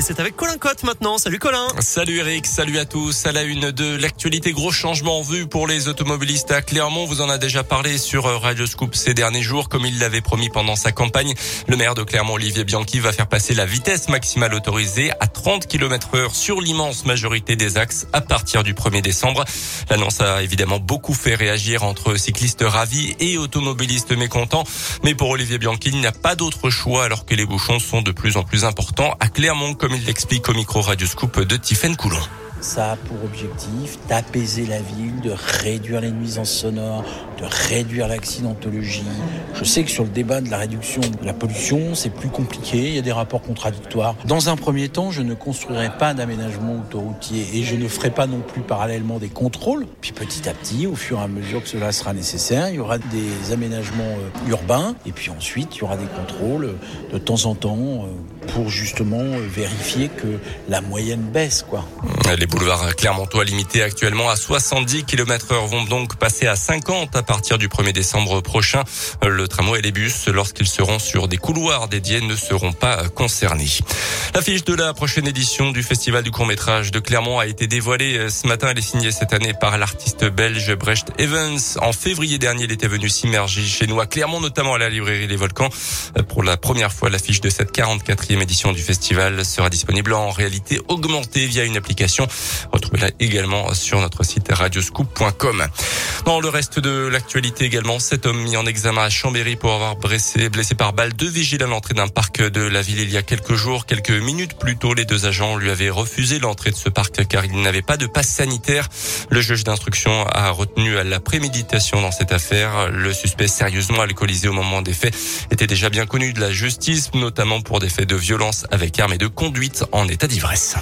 Et c'est avec Colin Cotte maintenant. Salut Colin. Salut Eric, salut à tous. À la une de l'actualité, gros changement en vue pour les automobilistes à Clermont. Vous en a déjà parlé sur Radio Scoop ces derniers jours, comme il l'avait promis pendant sa campagne. Le maire de Clermont, Olivier Bianchi, va faire passer la vitesse maximale autorisée à 30 km heure sur l'immense majorité des axes à partir du 1er décembre. L'annonce a évidemment beaucoup fait réagir entre cyclistes ravis et automobilistes mécontents. Mais pour Olivier Bianchi, il n'y a pas d'autre choix alors que les bouchons sont de plus en plus importants à Clermont il l'explique au micro Radio Scoop de Tiffaine Coulon. Ça a pour objectif d'apaiser la ville, de réduire les nuisances sonores, de réduire l'accidentologie. Je sais que sur le débat de la réduction de la pollution, c'est plus compliqué, il y a des rapports contradictoires. Dans un premier temps, je ne construirai pas d'aménagement autoroutier et je ne ferai pas non plus parallèlement des contrôles. Puis petit à petit, au fur et à mesure que cela sera nécessaire, il y aura des aménagements euh, urbains et puis ensuite, il y aura des contrôles euh, de temps en temps euh, pour justement vérifier que la moyenne baisse. Quoi. Boulevards Clermontois limités actuellement à 70 km heure vont donc passer à 50 à partir du 1er décembre prochain. Le tramway et les bus, lorsqu'ils seront sur des couloirs dédiés, ne seront pas concernés. L'affiche de la prochaine édition du Festival du court-métrage de Clermont a été dévoilée ce matin. Elle est signée cette année par l'artiste belge Brecht Evans. En février dernier, il était venu s'immerger chez nous à Clermont, notamment à la librairie Les Volcans. Pour la première fois, l'affiche de cette 44e édition du festival sera disponible en réalité augmentée via une application. Retrouvez-la également sur notre site radioscoop.com. Dans le reste de l'actualité également, cet homme mis en examen à Chambéry pour avoir blessé, blessé par balle deux vigiles à l'entrée d'un parc de la ville il y a quelques jours. Quelques minutes plus tôt, les deux agents lui avaient refusé l'entrée de ce parc car il n'avait pas de passe sanitaire. Le juge d'instruction a retenu à la préméditation dans cette affaire. Le suspect sérieusement alcoolisé au moment des faits était déjà bien connu de la justice, notamment pour des faits de violence avec arme et de conduite en état d'ivresse.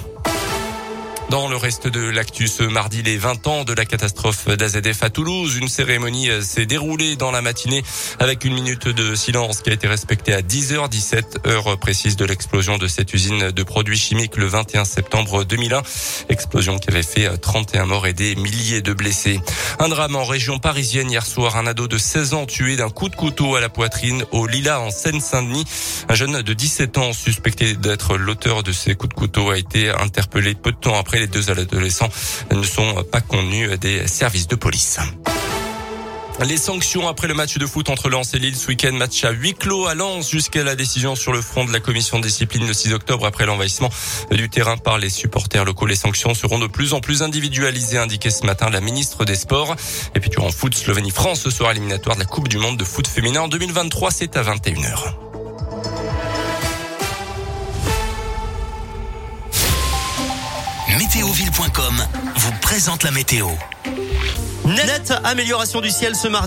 Dans le reste de l'actu, ce mardi, les 20 ans de la catastrophe d'AZF à Toulouse, une cérémonie s'est déroulée dans la matinée avec une minute de silence qui a été respectée à 10h17, heure précise de l'explosion de cette usine de produits chimiques le 21 septembre 2001. Explosion qui avait fait 31 morts et des milliers de blessés. Un drame en région parisienne hier soir, un ado de 16 ans tué d'un coup de couteau à la poitrine au Lila en Seine-Saint-Denis. Un jeune de 17 ans suspecté d'être l'auteur de ces coups de couteau a été interpellé peu de temps après les deux adolescents ne sont pas connus des services de police. Les sanctions après le match de foot entre Lens et Lille ce week-end, match à huis clos à Lens jusqu'à la décision sur le front de la commission de discipline le 6 octobre après l'envahissement du terrain par les supporters locaux. Les sanctions seront de plus en plus individualisées, indiqué ce matin la ministre des Sports. Et puis durant foot, Slovénie-France, ce soir éliminatoire de la Coupe du Monde de foot féminin en 2023, c'est à 21h. Météoville.com vous présente la météo. Nette amélioration du ciel ce mardi.